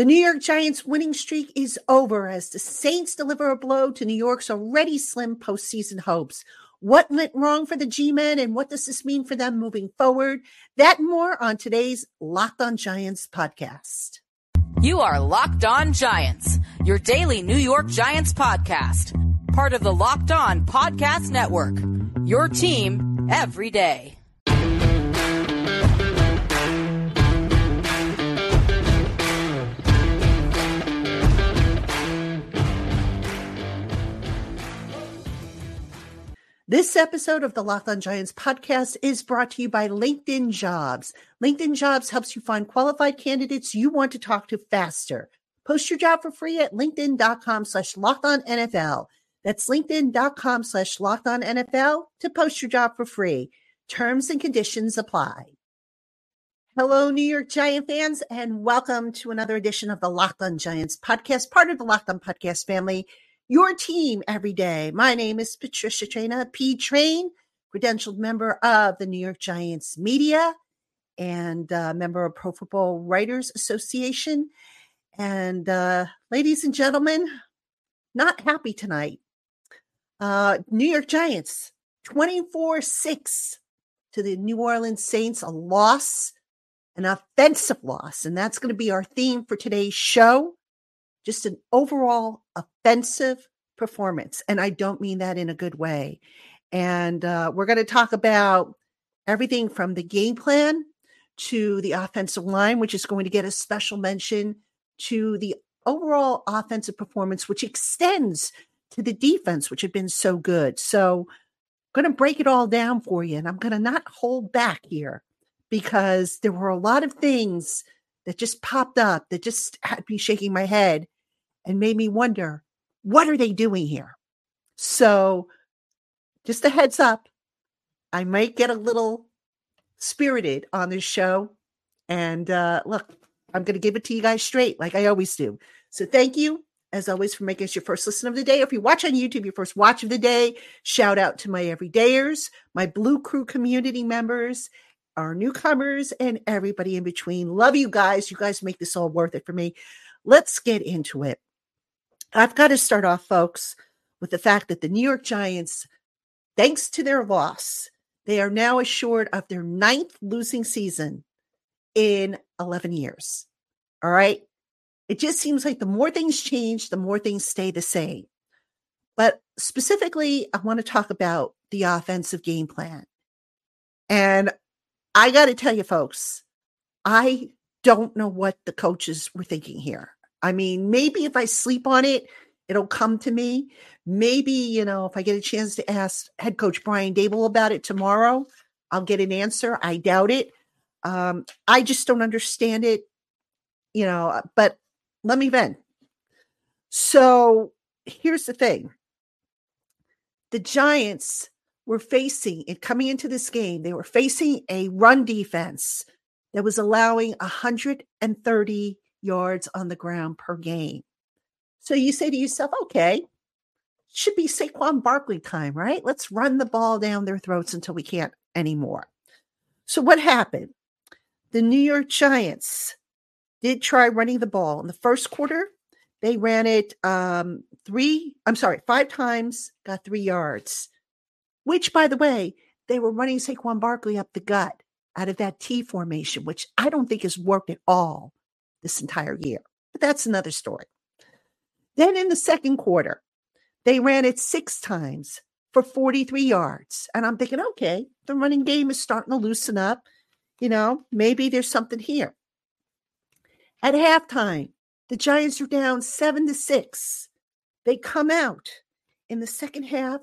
The New York Giants winning streak is over as the Saints deliver a blow to New York's already slim postseason hopes. What went wrong for the G Men and what does this mean for them moving forward? That and more on today's Locked On Giants podcast. You are Locked On Giants, your daily New York Giants podcast, part of the Locked On Podcast Network. Your team every day. This episode of the Locked On Giants podcast is brought to you by LinkedIn Jobs. LinkedIn Jobs helps you find qualified candidates you want to talk to faster. Post your job for free at linkedin.com slash locked on NFL. That's linkedin.com slash locked on NFL to post your job for free. Terms and conditions apply. Hello, New York Giant fans, and welcome to another edition of the Locked On Giants podcast, part of the Locked On Podcast family your team every day. My name is Patricia Traina, P Train, credentialed member of the New York Giants media and uh, member of Pro Football Writers Association. And uh, ladies and gentlemen, not happy tonight. Uh, New York Giants 24 6 to the New Orleans Saints, a loss, an offensive loss. And that's going to be our theme for today's show just an overall offensive performance. And I don't mean that in a good way. And uh, we're going to talk about everything from the game plan to the offensive line, which is going to get a special mention, to the overall offensive performance, which extends to the defense, which had been so good. So, I'm going to break it all down for you. And I'm going to not hold back here because there were a lot of things that just popped up that just had me shaking my head and made me wonder what are they doing here? So, just a heads up, I might get a little spirited on this show. And uh, look, I'm going to give it to you guys straight, like I always do. So, thank you, as always, for making us your first listen of the day. If you watch on YouTube, your first watch of the day, shout out to my everydayers, my Blue Crew community members, our newcomers, and everybody in between. Love you guys. You guys make this all worth it for me. Let's get into it. I've got to start off, folks, with the fact that the New York Giants, thanks to their loss, they are now assured of their ninth losing season in 11 years. All right. It just seems like the more things change, the more things stay the same. But specifically, I want to talk about the offensive game plan. And I got to tell you, folks, I don't know what the coaches were thinking here. I mean, maybe if I sleep on it, it'll come to me. Maybe, you know, if I get a chance to ask head coach Brian Daboll about it tomorrow, I'll get an answer. I doubt it. Um, I just don't understand it, you know, uh, but let me vent. So here's the thing the Giants were facing it coming into this game, they were facing a run defense that was allowing 130 yards on the ground per game. So you say to yourself, okay, should be Saquon Barkley time, right? Let's run the ball down their throats until we can't anymore. So what happened? The New York Giants did try running the ball in the first quarter. They ran it um, three, I'm sorry, five times, got three yards, which, by the way, they were running Saquon Barkley up the gut out of that T formation, which I don't think has worked at all this entire year. But that's another story. Then in the second quarter, they ran it six times for 43 yards. And I'm thinking, okay, the running game is starting to loosen up. You know, maybe there's something here. At halftime, the Giants are down seven to six. They come out in the second half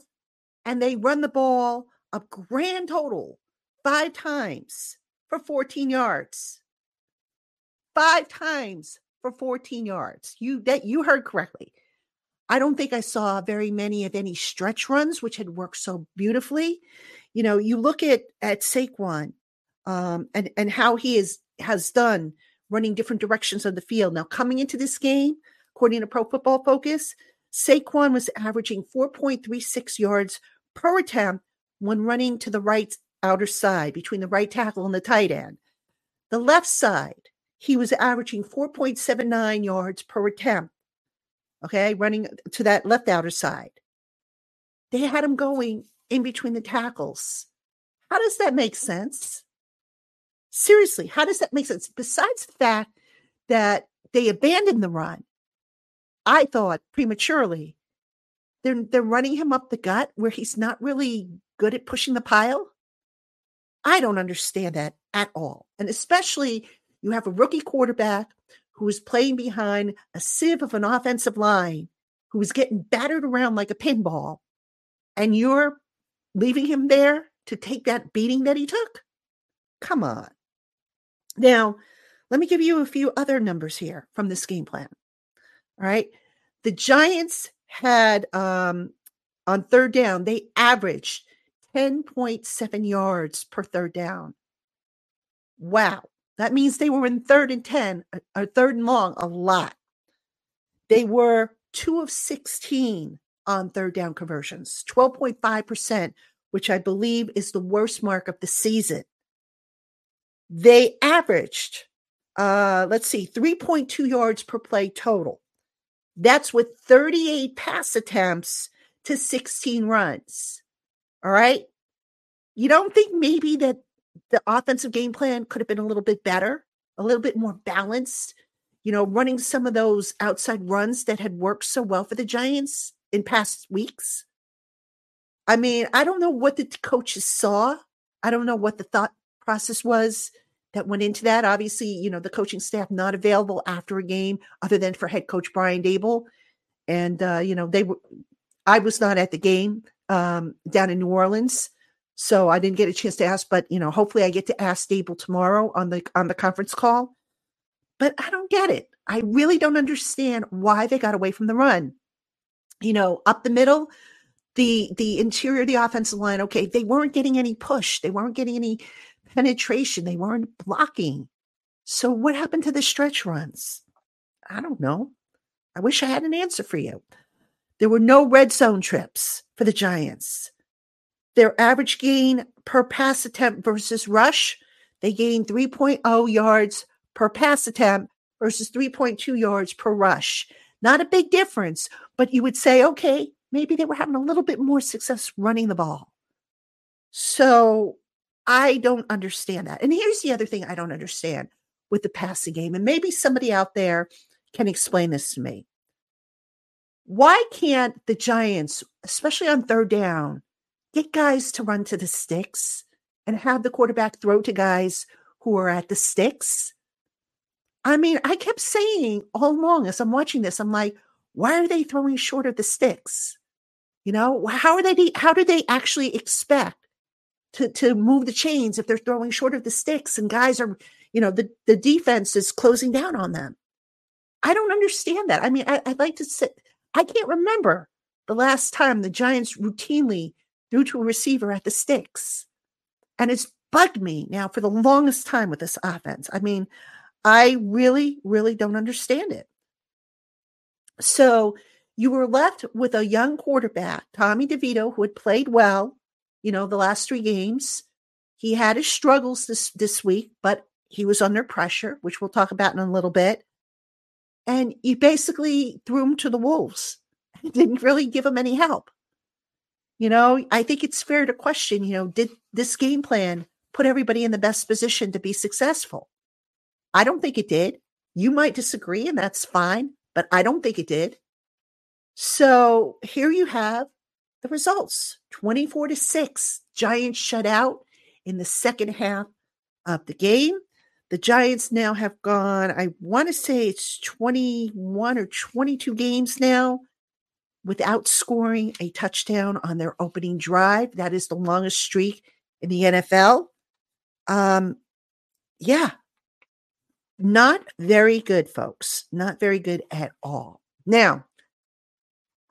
and they run the ball a grand total five times for 14 yards five times for 14 yards. You that you heard correctly. I don't think I saw very many of any stretch runs, which had worked so beautifully. You know, you look at at Saquon um, and and how he is has done running different directions on the field. Now, coming into this game, according to Pro Football Focus, Saquon was averaging 4.36 yards per attempt when running to the right outer side between the right tackle and the tight end. The left side, he was averaging 4.79 yards per attempt. Okay, running to that left outer side. They had him going in between the tackles. How does that make sense? Seriously, how does that make sense? Besides the fact that they abandoned the run, I thought prematurely, they're they're running him up the gut where he's not really good at pushing the pile. I don't understand that at all. And especially you have a rookie quarterback who is playing behind a sieve of an offensive line who is getting battered around like a pinball, and you're leaving him there to take that beating that he took? Come on. Now, let me give you a few other numbers here from this game plan. All right. The Giants had um, on third down, they averaged 10.7 yards per third down. Wow. That means they were in third and 10, or uh, uh, third and long a lot. They were two of 16 on third down conversions, 12.5%, which I believe is the worst mark of the season. They averaged, uh, let's see, 3.2 yards per play total. That's with 38 pass attempts to 16 runs. All right. You don't think maybe that the offensive game plan could have been a little bit better, a little bit more balanced? You know, running some of those outside runs that had worked so well for the Giants in past weeks. I mean, I don't know what the coaches saw. I don't know what the thought process was that went into that. Obviously, you know, the coaching staff not available after a game other than for head coach Brian Daboll. And, uh, you know, they were, I was not at the game um, down in New Orleans. So I didn't get a chance to ask, but you know, hopefully I get to ask Daboll tomorrow on the on the conference call. But I don't get it. I really don't understand why they got away from the run. You know, up the middle, the the interior of the offensive line, okay, they weren't getting any push, they weren't getting any penetration, they weren't blocking. So what happened to the stretch runs? I don't know. I wish I had an answer for you. There were no red zone trips for the Giants. Their average gain per pass attempt versus rush, they gained 3.0 yards per pass attempt versus 3.2 yards per rush. Not a big difference, but you would say, okay, maybe they were having a little bit more success running the ball. So I don't understand that. And here's the other thing I don't understand with the passing game. And maybe somebody out there can explain this to me. Why can't the Giants, especially on third down, get guys to run to the sticks and have the quarterback throw to guys who are at the sticks? I mean, I kept saying all along as I'm watching this, I'm like, why are they throwing short of the sticks? You know, how are they how do they actually expect to to move the chains if they're throwing short of the sticks and guys are, you know, the, the defense is closing down on them? I don't understand that. I mean, I, would like to say I can't remember the last time the Giants routinely threw to a receiver at the sticks. And it's bugged me now for the longest time with this offense. I mean, I really, really don't understand it. So you were left with a young quarterback, Tommy DeVito, who had played well, you know, the last three games. He had his struggles this, this week, but he was under pressure, which we'll talk about in a little bit and you basically threw him to the wolves. Didn't really give him any help. You know, I think it's fair to question, you know, did this game plan put everybody in the best position to be successful? I don't think it did. You might disagree, and that's fine, but I don't think it did. So here you have the results 24 to 6. Giants shut out in the second half of the game. The Giants now have gone, I want to say it's 21 or 22 games now without scoring a touchdown on their opening drive. That is the longest streak in the NFL. Um, yeah, not very good, folks. Not very good at all. Now,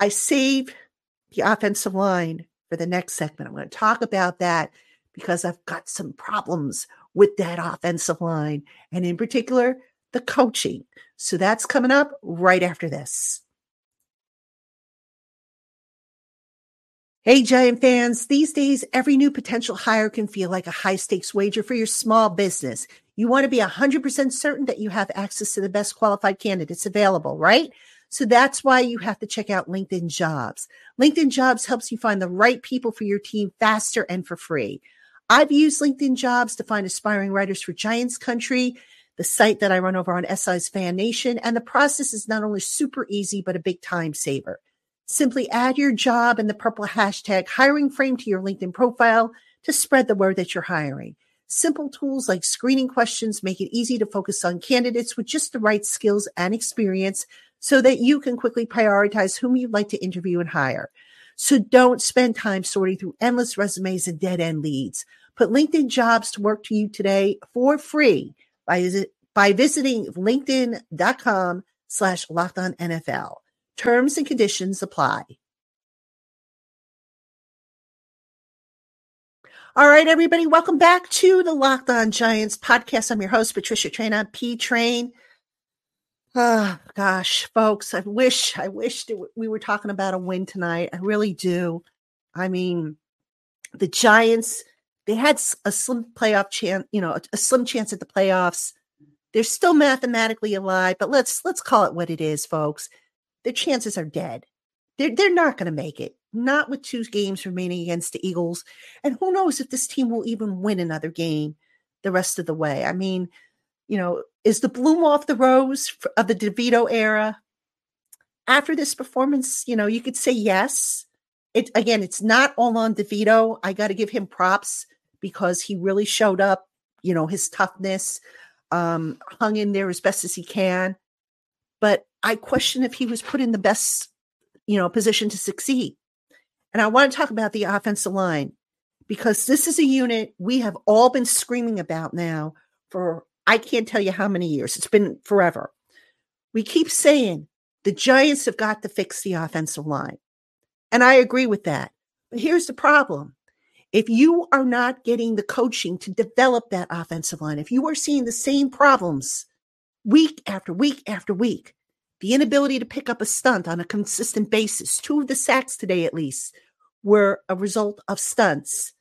I save the offensive line for the next segment. I'm going to talk about that because I've got some problems with that offensive line, and in particular, the coaching. So that's coming up right after this. Hey, Giant fans, these days, every new potential hire can feel like a high stakes wager for your small business. You want to be 100% certain that you have access to the best qualified candidates available, right? So that's why you have to check out LinkedIn Jobs. LinkedIn Jobs helps you find the right people for your team faster and for free. I've used LinkedIn Jobs to find aspiring writers for Giants Country, the site that I run over on SI's Fan Nation, and the process is not only super easy, but a big time saver. Simply add your job and the purple hashtag hiring frame to your LinkedIn profile to spread the word that you're hiring. Simple tools like screening questions make it easy to focus on candidates with just the right skills and experience so that you can quickly prioritize whom you'd like to interview and hire. So don't spend time sorting through endless resumes and dead end leads. Put LinkedIn jobs to work to you today for free by, by visiting linkedin.com slash locked on NFL. Terms and conditions apply. All right, everybody, welcome back to the Locked On Giants podcast. I'm your host, Patricia Traina P Train. Oh, gosh, folks, I wish, I wish we were talking about a win tonight. I really do. I mean, the Giants, they had a slim playoff chance, you know, a, slim chance at the playoffs. They're still mathematically alive, but let's let's call it what it is, folks. Their chances are dead. They're they're not going to make it not with two games remaining against the Eagles. And who knows if this team will even win another game the rest of the way. I mean, you know, is the bloom off the rose of the DeVito era? After this performance, you know, you could say yes. It again, it's not all on DeVito. I got to give him props because he really showed up, you know, his toughness, um, hung in there as best as he can. But I question if he was put in the best, you know, position to succeed. And I want to talk about the offensive line because this is a unit we have all been screaming about now for I can't tell you how many years. It's been forever. We keep saying the Giants have got to fix the offensive line. And I agree with that. But here's the problem. If you are not getting the coaching to develop that offensive line, if you are seeing the same problems week after week after week, the inability to pick up a stunt on a consistent basis, two of the sacks today at least, were a result of stunts.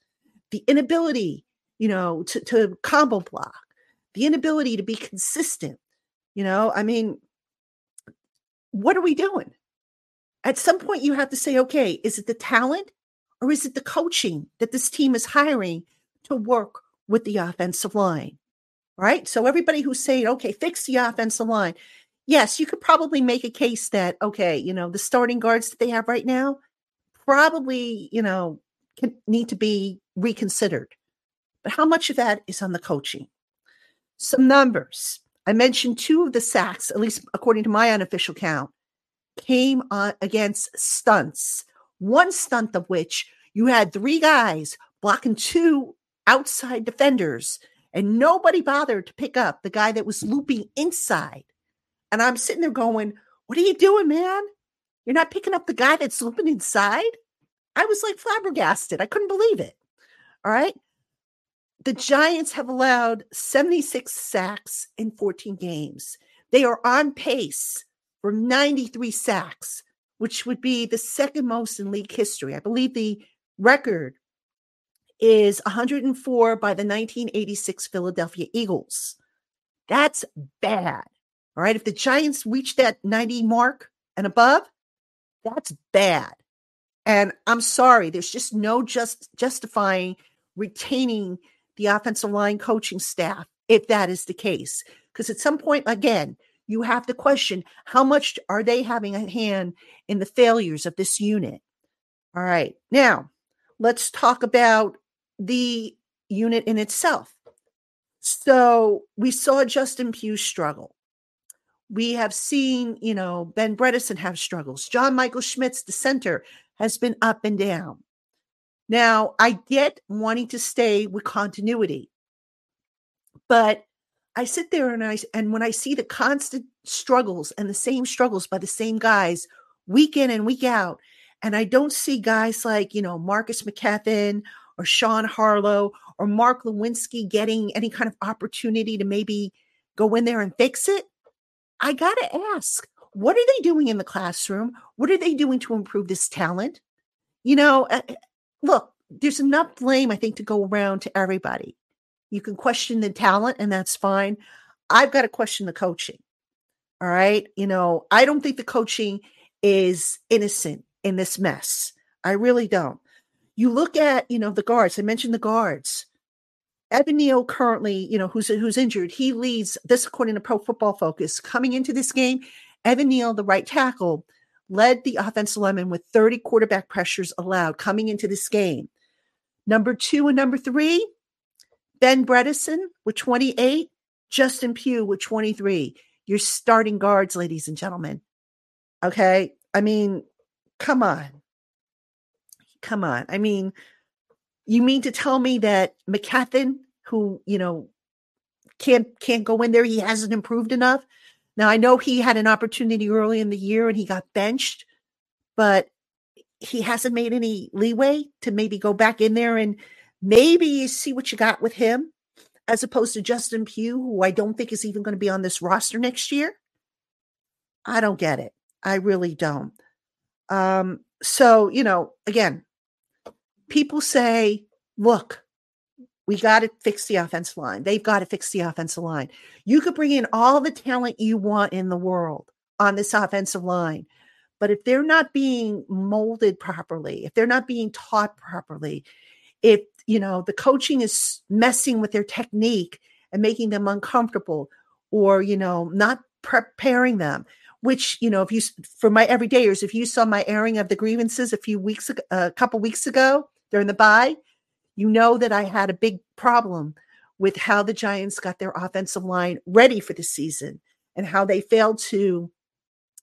The inability, you know, to, to combo block, the inability to be consistent. You know, I mean, what are we doing? At some point, you have to say, okay, is it the talent or is it the coaching that this team is hiring to work with the offensive line? Right. So, everybody who's saying, okay, fix the offensive line. Yes, you could probably make a case that, okay, you know, the starting guards that they have right now, probably, you know, can need to be reconsidered. But how much of that is on the coaching? Some numbers. I mentioned two of the sacks, at least according to my unofficial count, came on against stunts. One stunt of which you had three guys blocking two outside defenders, and nobody bothered to pick up the guy that was looping inside. And I'm sitting there going, What are you doing, man? You're not picking up the guy that's looping inside? I was like flabbergasted. I couldn't believe it. All right. The Giants have allowed 76 sacks in 14 games. They are on pace for 93 sacks, which would be the second most in league history. I believe the record is 104 by the 1986 Philadelphia Eagles. That's bad. All right. If the Giants reach that 90 mark and above, that's bad. And I'm sorry, there's just no just justifying retaining the offensive line coaching staff if that is the case. Because at some point, again, you have to question how much are they having a hand in the failures of this unit. All right. Now, let's talk about the unit in itself. So we saw Justin Pugh struggle we have seen, you know, Ben Bredeson have struggles. John Michael Schmitz, the center, has been up and down. Now, I get wanting to stay with continuity, but I sit there and I and when I see the constant struggles and the same struggles by the same guys week in and week out, and I don't see guys like you know Marcus McKethan or Sean Harlow or Mark Lewinsky getting any kind of opportunity to maybe go in there and fix it. I got to ask, what are they doing in the classroom? What are they doing to improve this talent? You know, look, there's enough blame, I think, to go around to everybody. You can question the talent, and that's fine. I've got to question the coaching. All right. You know, I don't think the coaching is innocent in this mess. I really don't. You look at, you know, the guards. I mentioned the guards. Evan Neal currently, you know, who's who's injured, he leads this according to Pro Football Focus. Coming into this game, Evan Neal, the right tackle, led the offensive lineman with 30 quarterback pressures allowed coming into this game. Number two and number three, Ben Bredeson with 28, Justin Pugh with 23. Your starting guards, ladies and gentlemen. Okay. I mean, come on. Come on. I mean, you mean to tell me that McKethan, who, you know, can't can't go in there, he hasn't improved enough? Now I know he had an opportunity early in the year and he got benched, but he hasn't made any leeway to maybe go back in there and maybe see what you got with him as opposed to Justin Pugh, who I don't think is even going to be on this roster next year. I don't get it. I really don't. Um, so, you know, again, people say, look, we got to fix the offensive line. They've got to fix the offensive line. You could bring in all the talent you want in the world on this offensive line. But if they're not being molded properly, if they're not being taught properly, if you know the coaching is messing with their technique and making them uncomfortable or you know not preparing them which you know if you for my everydayers if you saw my airing of the grievances a few weeks ago a couple weeks ago during the bye you know that i had a big problem with how the giants got their offensive line ready for the season and how they failed to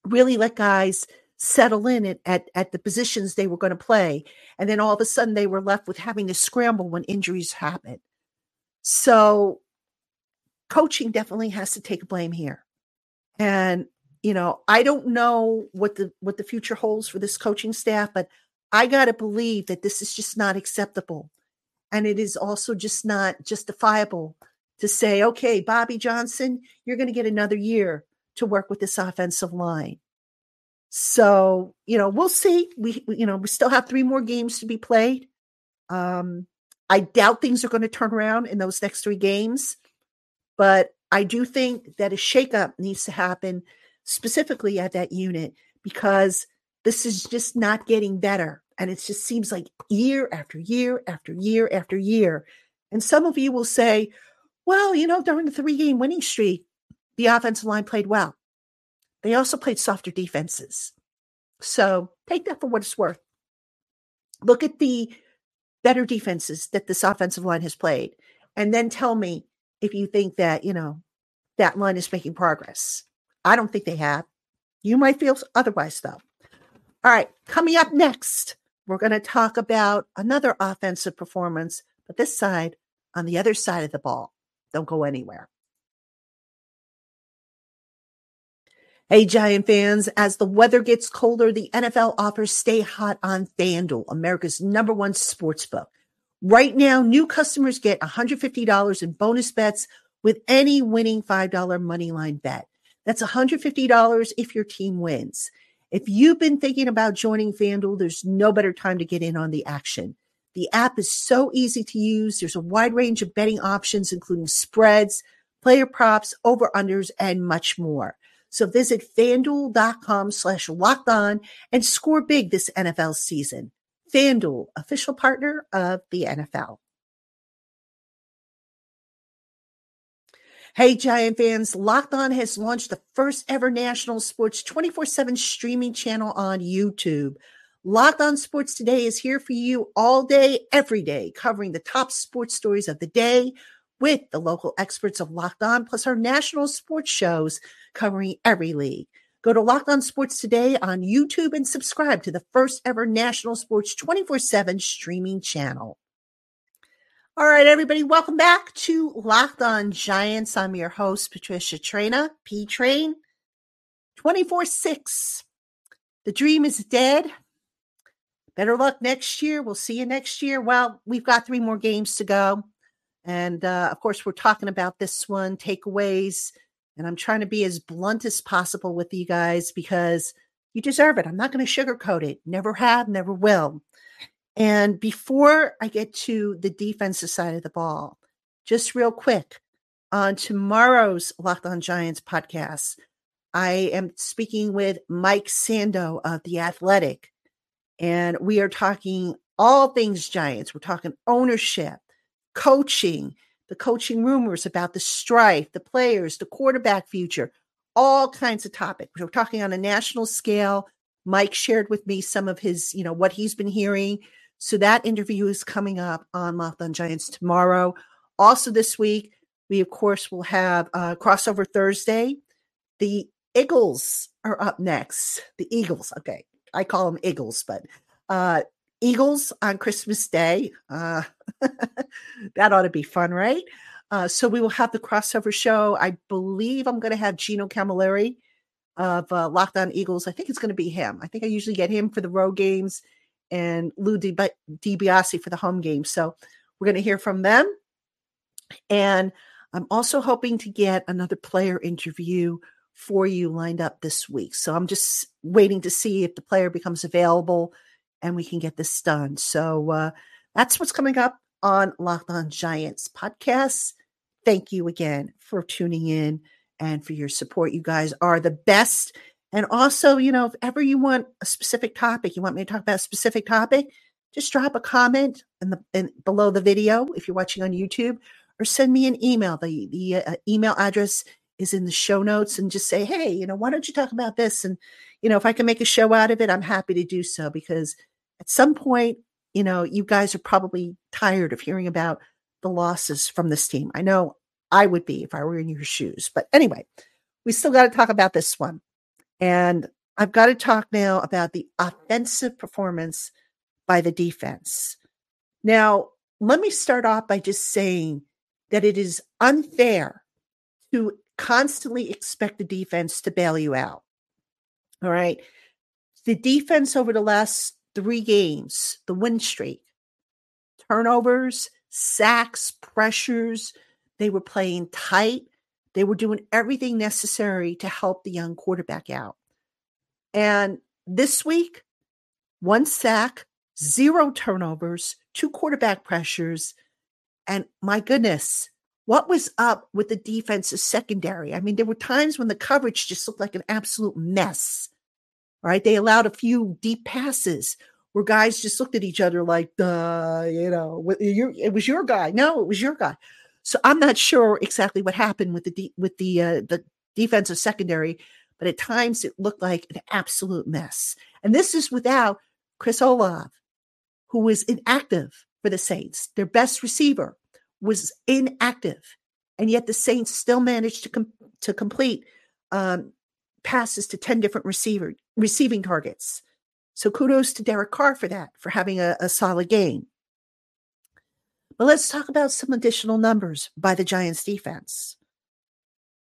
really let guys settle in at, at, at the positions they were going to play. And then all of a sudden they were left with having to scramble when injuries happen. So coaching definitely has to take blame here. And you know, I don't know what the what the future holds for this coaching staff, but I got to believe that this is just not acceptable. And it is also just not justifiable to say, okay, Bobby Johnson, you're going to get another year to work with this offensive line. So, you know, we'll see. We, we, you know, we still have three more games to be played. Um, I doubt things are going to turn around in those next three games, but I do think that a shakeup needs to happen specifically at that unit because this is just not getting better. And it just seems like year after year after year after year. And some of you will say, well, you know, during the three game winning streak, the offensive line played well. They also played softer defenses. So take that for what it's worth. Look at the better defenses that this offensive line has played, and then tell me if you think that, you know, that line is making progress. I don't think they have. You might feel otherwise, though. All right, coming up next, we're going to talk about another offensive performance, but this side on the other side of the ball. Don't go anywhere. Hey, Giant fans, as the weather gets colder, the NFL offers Stay Hot on FanDuel, America's number one sports book. Right now, new customers get $150 in bonus bets with any winning $5 money line bet. That's $150 if your team wins. If you've been thinking about joining FanDuel, there's no better time to get in on the action. The app is so easy to use. There's a wide range of betting options, including spreads, player props, over unders, and much more. So visit fanduel.com slash locked on and score big this NFL season. FanDuel, official partner of the NFL. Hey, Giant fans, Locked On has launched the first ever national sports 24 7 streaming channel on YouTube. Locked On Sports Today is here for you all day, every day, covering the top sports stories of the day with the local experts of Locked On, plus our national sports shows covering every league. Go to Locked On Sports today on YouTube and subscribe to the first ever national sports 24 7 streaming channel. All right, everybody, welcome back to Locked On Giants. I'm your host, Patricia Traina, P Train 24 6. The dream is dead. Better luck next year. We'll see you next year. Well, we've got three more games to go. And uh, of course, we're talking about this one takeaways. And I'm trying to be as blunt as possible with you guys because you deserve it. I'm not going to sugarcoat it. Never have, never will. And before I get to the defensive side of the ball, just real quick on tomorrow's Locked On Giants podcast, I am speaking with Mike Sando of The Athletic, and we are talking all things Giants. We're talking ownership, coaching, the coaching rumors about the strife, the players, the quarterback future, all kinds of topics. We're talking on a national scale. Mike shared with me some of his, you know, what he's been hearing. So that interview is coming up on Locked On Giants tomorrow. Also this week, we of course will have uh, crossover Thursday. The Eagles are up next. The Eagles, okay, I call them Eagles, but uh, Eagles on Christmas Day. Uh, that ought to be fun, right? Uh, so we will have the crossover show. I believe I'm going to have Gino Camilleri of uh, Locked On Eagles. I think it's going to be him. I think I usually get him for the road games and Lou DiBiase for the home game. So we're going to hear from them. And I'm also hoping to get another player interview for you lined up this week. So I'm just waiting to see if the player becomes available and we can get this done. So uh, that's what's coming up on Locked On Giants podcast. Thank you again for tuning in and for your support. You guys are the best. And also, you know, if ever you want a specific topic, you want me to talk about a specific topic, just drop a comment in the in, below the video if you're watching on YouTube, or send me an email. The the uh, email address is in the show notes, and just say, hey, you know, why don't you talk about this? And you know, if I can make a show out of it, I'm happy to do so because at some point, you know, you guys are probably tired of hearing about the losses from this team. I know I would be if I were in your shoes. But anyway, we still got to talk about this one. And I've got to talk now about the offensive performance by the defense. Now, let me start off by just saying that it is unfair to constantly expect the defense to bail you out. All right. The defense over the last three games, the win streak, turnovers, sacks, pressures. They were playing tight. They were doing everything necessary to help the young quarterback out. And this week, one sack, zero turnovers, two quarterback pressures. And my goodness, what was up with the defense's secondary? I mean, there were times when the coverage just looked like an absolute mess. All right. They allowed a few deep passes where guys just looked at each other like, duh, you know, it was your guy. No, it was your guy. So I'm not sure exactly what happened with the de- with the uh, the defensive secondary, but at times it looked like an absolute mess. And this is without Chris Olave, who was inactive for the Saints. Their best receiver was inactive, and yet the Saints still managed to com- to complete um, passes to ten different receiver receiving targets. So kudos to Derek Carr for that, for having a, a solid game. But let's talk about some additional numbers by the Giants defense.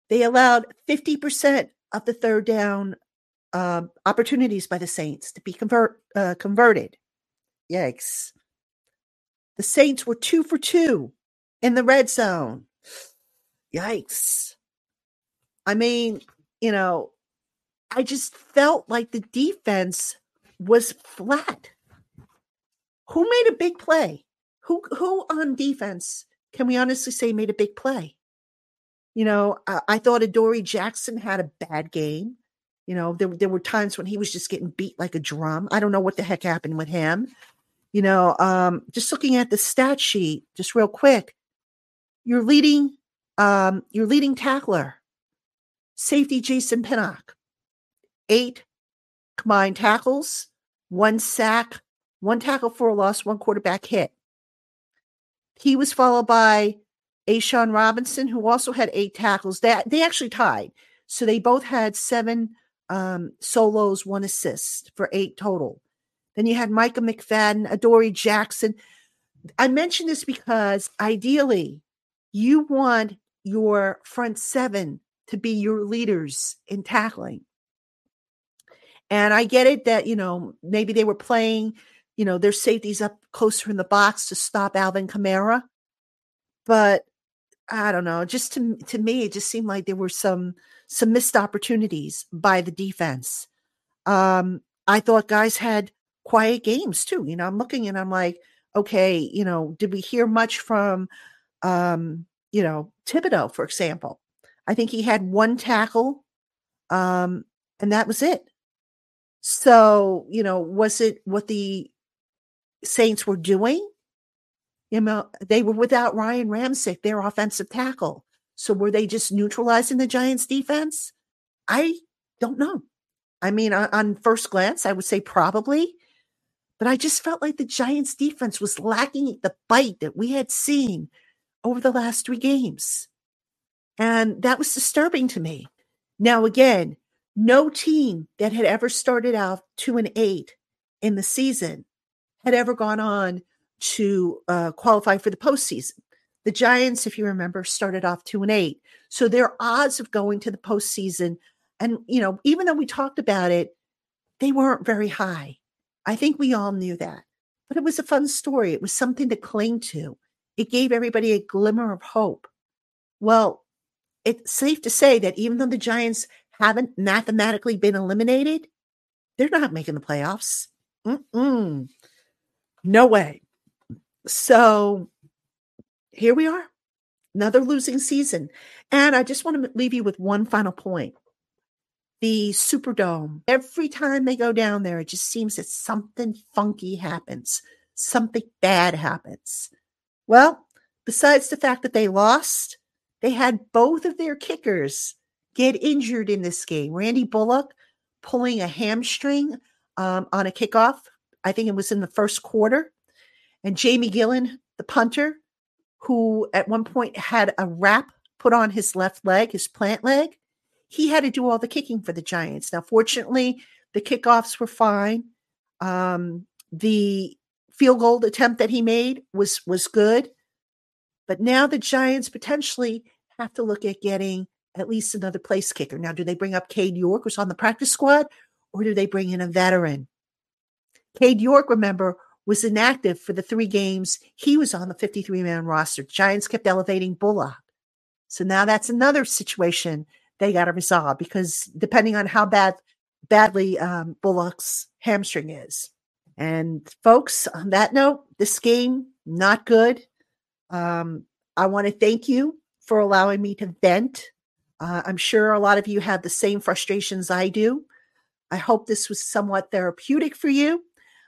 They allowed 50% of the third down uh, opportunities by the Saints to be convert, uh, converted. Yikes. The Saints were two for two in the red zone. Yikes. I mean, you know, I just felt like the defense was flat. Who made a big play? Who who on defense can we honestly say made a big play? You know, I, I thought Adoree Jackson had a bad game. You know, there there were times when he was just getting beat like a drum. I don't know what the heck happened with him. You know, um, just looking at the stat sheet, just real quick, your leading um, your leading tackler, safety Jason Pinnock, eight combined tackles, one sack, one tackle for a loss, one quarterback hit. He was followed by A'Shawn Robinson, who also had eight tackles. That they, they actually tied. So they both had seven um, solos, one assist for eight total. Then you had Micah McFadden, Adoree Jackson. I mention this because ideally you want your front seven to be your leaders in tackling. And I get it that, you know, maybe they were playing you know, their safeties up closer in the box to stop Alvin Kamara. But I don't know. Just to to me, it just seemed like there were some some missed opportunities by the defense. Um, I thought guys had quiet games too. You know, I'm looking and I'm like, okay, you know, did we hear much from um you know, Thibodeaux, for example. I think he had one tackle, um, and that was it. So, you know, was it what the Saints were doing? You know, they were without Ryan Ramczyk, their offensive tackle. So were they just neutralizing the Giants defense? I don't know. I mean, on, on first glance, I would say probably, but I just felt like the Giants defense was lacking the bite that we had seen over the last three games. And that was disturbing to me. Now, again, no team that had ever started out two and eight in the season had ever gone on to uh, qualify for the postseason. The Giants, if you remember, started off two and eight. So their odds of going to the postseason, and you know, even though we talked about it, they weren't very high. I think we all knew that. But it was a fun story. It was something to cling to. It gave everybody a glimmer of hope. Well, it's safe to say that even though the Giants haven't mathematically been eliminated, they're not making the playoffs. Mm-mm. No way. So here we are, another losing season. And I just want to leave you with one final point. The Superdome, every time they go down there, it just seems that something funky happens, something bad happens. Well, besides the fact that they lost, they had both of their kickers get injured in this game. Randy Bullock pulling a hamstring um, on a kickoff. I think it was in the first quarter. And Jamie Gillan, the punter, who at one point had a wrap put on his left leg, his plant leg, he had to do all the kicking for the Giants. Now, fortunately, the kickoffs were fine. Um, the field goal attempt that he made was was good, but now the Giants potentially have to look at getting at least another place kicker. Now, do they bring up Cade York, who's on the practice squad, or do they bring in a veteran? Cade York, remember, was inactive for the three games he was on the 53 man roster. Giants kept elevating Bullock. So now that's another situation they got to resolve because depending on how bad badly um, Bullock's hamstring is. And folks, on that note, this game not good. Um, I want to thank you for allowing me to vent. Uh, I'm sure a lot of you have the same frustrations I do. I hope this was somewhat therapeutic for you.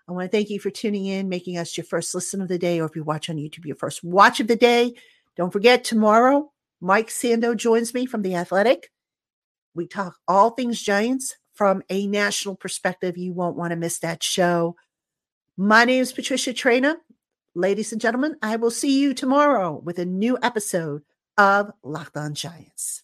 I want to thank you for tuning in, making us your first listen of the day, or if you watch on YouTube, your first watch of the day. Don't forget, tomorrow, Mike Sando joins me from The Athletic. We talk all things Giants from a national perspective. You won't want to miss that show. My name is Patricia Traina. Ladies and gentlemen, I will see you tomorrow with a new episode of Locked On Giants.